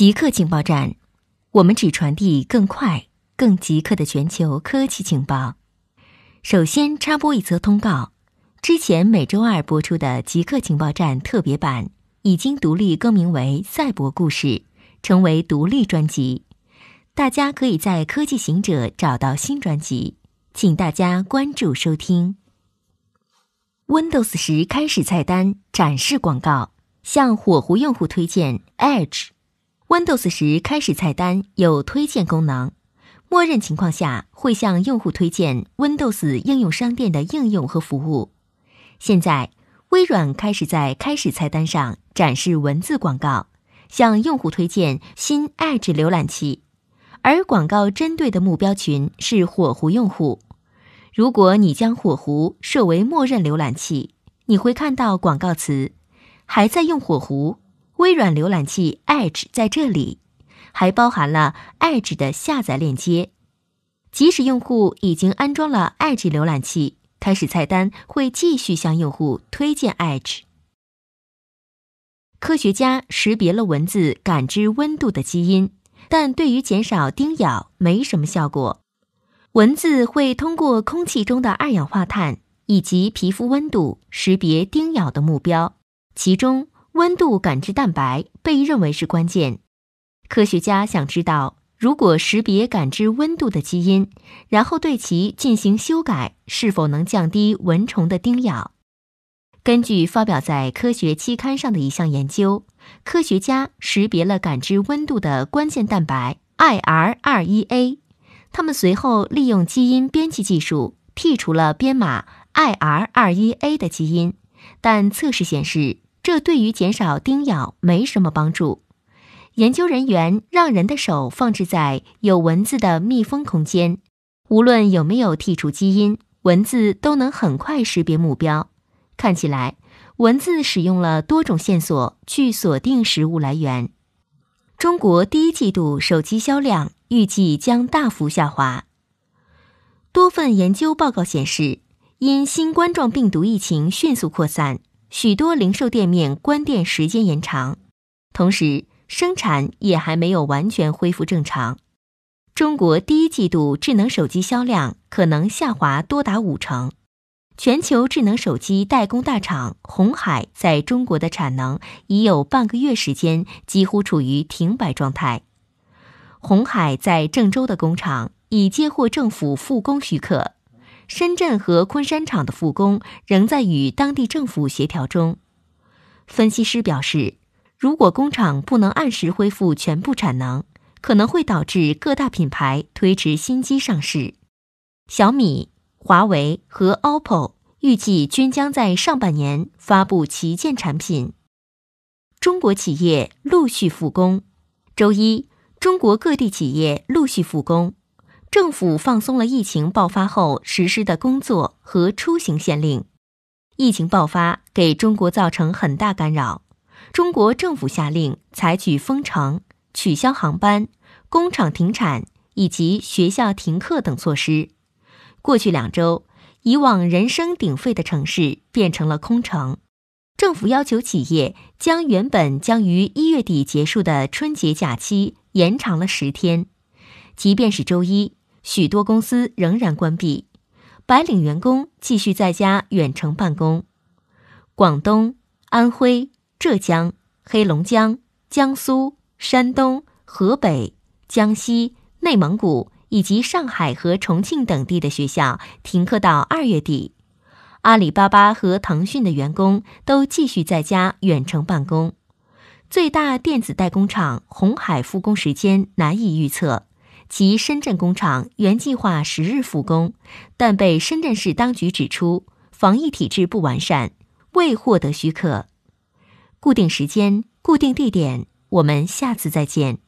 极客情报站，我们只传递更快、更极客的全球科技情报。首先插播一则通告：之前每周二播出的《极客情报站》特别版已经独立更名为《赛博故事》，成为独立专辑。大家可以在科技行者找到新专辑，请大家关注收听。Windows 十开始菜单展示广告，向火狐用户推荐 Edge。Windows 十开始菜单有推荐功能，默认情况下会向用户推荐 Windows 应用商店的应用和服务。现在，微软开始在开始菜单上展示文字广告，向用户推荐新 Edge 浏览器，而广告针对的目标群是火狐用户。如果你将火狐设为默认浏览器，你会看到广告词“还在用火狐”。微软浏览器 Edge 在这里，还包含了 Edge 的下载链接。即使用户已经安装了 Edge 浏览器，开始菜单会继续向用户推荐 Edge。科学家识别了蚊子感知温度的基因，但对于减少叮咬没什么效果。蚊子会通过空气中的二氧化碳以及皮肤温度识别叮咬的目标，其中。温度感知蛋白被认为是关键。科学家想知道，如果识别感知温度的基因，然后对其进行修改，是否能降低蚊虫的叮咬？根据发表在科学期刊上的一项研究，科学家识别了感知温度的关键蛋白 IR21A。他们随后利用基因编辑技术剔除了编码 IR21A 的基因，但测试显示。这对于减少叮咬没什么帮助。研究人员让人的手放置在有蚊子的密封空间，无论有没有剔除基因，蚊子都能很快识别目标。看起来，蚊子使用了多种线索去锁定食物来源。中国第一季度手机销量预计将大幅下滑。多份研究报告显示，因新冠状病毒疫情迅速扩散。许多零售店面关店时间延长，同时生产也还没有完全恢复正常。中国第一季度智能手机销量可能下滑多达五成。全球智能手机代工大厂红海在中国的产能已有半个月时间几乎处于停摆状态。红海在郑州的工厂已接获政府复工许可。深圳和昆山厂的复工仍在与当地政府协调中。分析师表示，如果工厂不能按时恢复全部产能，可能会导致各大品牌推迟新机上市。小米、华为和 OPPO 预计均将在上半年发布旗舰产品。中国企业陆续复工。周一，中国各地企业陆续复工。政府放松了疫情爆发后实施的工作和出行限令。疫情爆发给中国造成很大干扰，中国政府下令采取封城、取消航班、工厂停产以及学校停课等措施。过去两周，以往人声鼎沸的城市变成了空城。政府要求企业将原本将于一月底结束的春节假期延长了十天，即便是周一。许多公司仍然关闭，白领员工继续在家远程办公。广东、安徽、浙江、黑龙江、江苏、山东、河北、江西、内蒙古以及上海和重庆等地的学校停课到二月底。阿里巴巴和腾讯的员工都继续在家远程办公。最大电子代工厂红海复工时间难以预测。其深圳工厂原计划十日复工，但被深圳市当局指出防疫体制不完善，未获得许可。固定时间，固定地点，我们下次再见。